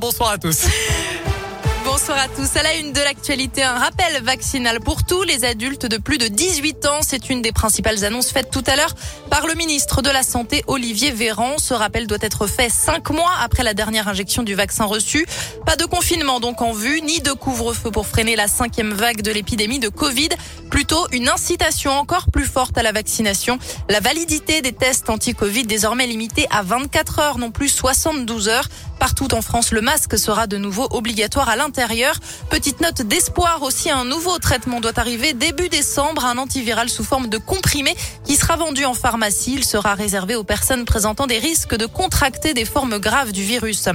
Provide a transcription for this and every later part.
Bonsoir à tous. Bonsoir à tous. À la une de l'actualité, un rappel vaccinal pour tous les adultes de plus de 18 ans. C'est une des principales annonces faites tout à l'heure par le ministre de la Santé, Olivier Véran. Ce rappel doit être fait cinq mois après la dernière injection du vaccin reçu. Pas de confinement donc en vue, ni de couvre-feu pour freiner la cinquième vague de l'épidémie de Covid. Plutôt une incitation encore plus forte à la vaccination. La validité des tests anti-Covid désormais limitée à 24 heures, non plus 72 heures. Partout en France, le masque sera de nouveau obligatoire à l'intérieur. Petite note d'espoir aussi, un nouveau traitement doit arriver début décembre, un antiviral sous forme de comprimé qui sera vendu en pharmacie. Il sera réservé aux personnes présentant des risques de contracter des formes graves du virus.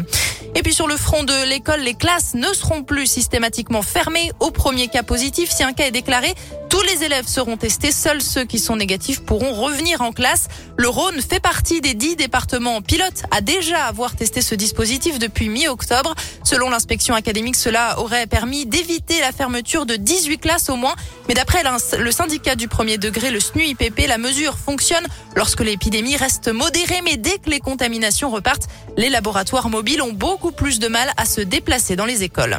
Et puis sur le front de l'école, les classes ne seront plus systématiquement fermées au premier cas positif. Si un cas est déclaré, tous les élèves seront testés, seuls ceux qui sont négatifs pourront revenir en classe. Le Rhône fait partie des dix départements pilotes à déjà avoir testé ce dispositif depuis mi-octobre. Selon l'inspection académique, cela aurait permis d'éviter la fermeture de 18 classes au moins. Mais d'après le syndicat du premier degré, le SNUIPP, la mesure fonctionne lorsque l'épidémie reste modérée. Mais dès que les contaminations repartent, les laboratoires mobiles ont beaucoup plus de mal à se déplacer dans les écoles.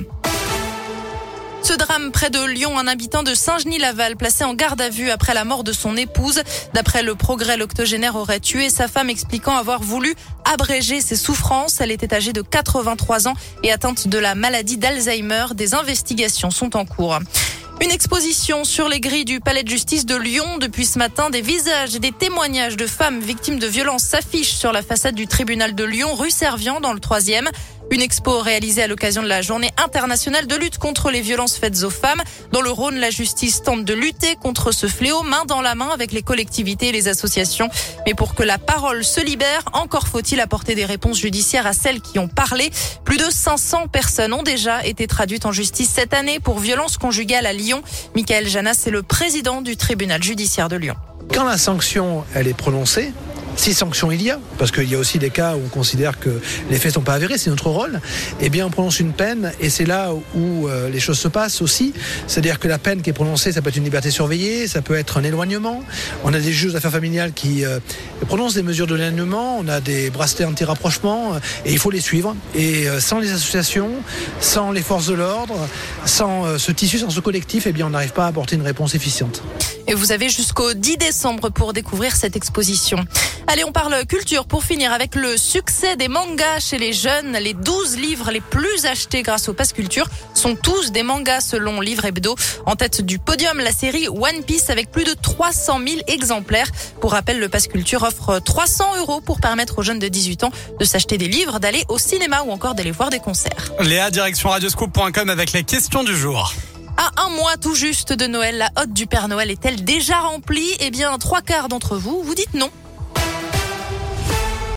Ce drame près de Lyon, un habitant de Saint-Genis-Laval placé en garde à vue après la mort de son épouse. D'après le progrès, l'octogénaire aurait tué sa femme expliquant avoir voulu abréger ses souffrances. Elle était âgée de 83 ans et atteinte de la maladie d'Alzheimer. Des investigations sont en cours. Une exposition sur les grilles du palais de justice de Lyon. Depuis ce matin, des visages et des témoignages de femmes victimes de violences s'affichent sur la façade du tribunal de Lyon, rue Servian, dans le troisième. Une expo réalisée à l'occasion de la journée internationale de lutte contre les violences faites aux femmes. Dans le Rhône, la justice tente de lutter contre ce fléau main dans la main avec les collectivités et les associations. Mais pour que la parole se libère, encore faut-il apporter des réponses judiciaires à celles qui ont parlé. Plus de 500 personnes ont déjà été traduites en justice cette année pour violences conjugales à Lyon. Michael Janas est le président du tribunal judiciaire de Lyon. Quand la sanction, elle est prononcée, si sanctions il y a, parce qu'il y a aussi des cas où on considère que les faits ne sont pas avérés, c'est notre rôle, eh bien on prononce une peine et c'est là où euh, les choses se passent aussi. C'est-à-dire que la peine qui est prononcée, ça peut être une liberté surveillée, ça peut être un éloignement. On a des juges d'affaires familiales qui euh, prononcent des mesures de l'éloignement, on a des bracelets anti-rapprochement et il faut les suivre. Et euh, sans les associations, sans les forces de l'ordre, sans ce tissu, sans ce collectif, eh bien on n'arrive pas à apporter une réponse efficiente. Et vous avez jusqu'au 10 décembre pour découvrir cette exposition. Allez, on parle culture pour finir avec le succès des mangas chez les jeunes. Les 12 livres les plus achetés grâce au Pass Culture sont tous des mangas selon Livre Hebdo. En tête du podium, la série One Piece avec plus de 300 000 exemplaires. Pour rappel, le Pass Culture offre 300 euros pour permettre aux jeunes de 18 ans de s'acheter des livres, d'aller au cinéma ou encore d'aller voir des concerts. Léa, direction radioscoop.com avec les questions du jour. À un mois tout juste de Noël, la hotte du Père Noël est-elle déjà remplie? Eh bien, trois quarts d'entre vous, vous dites non.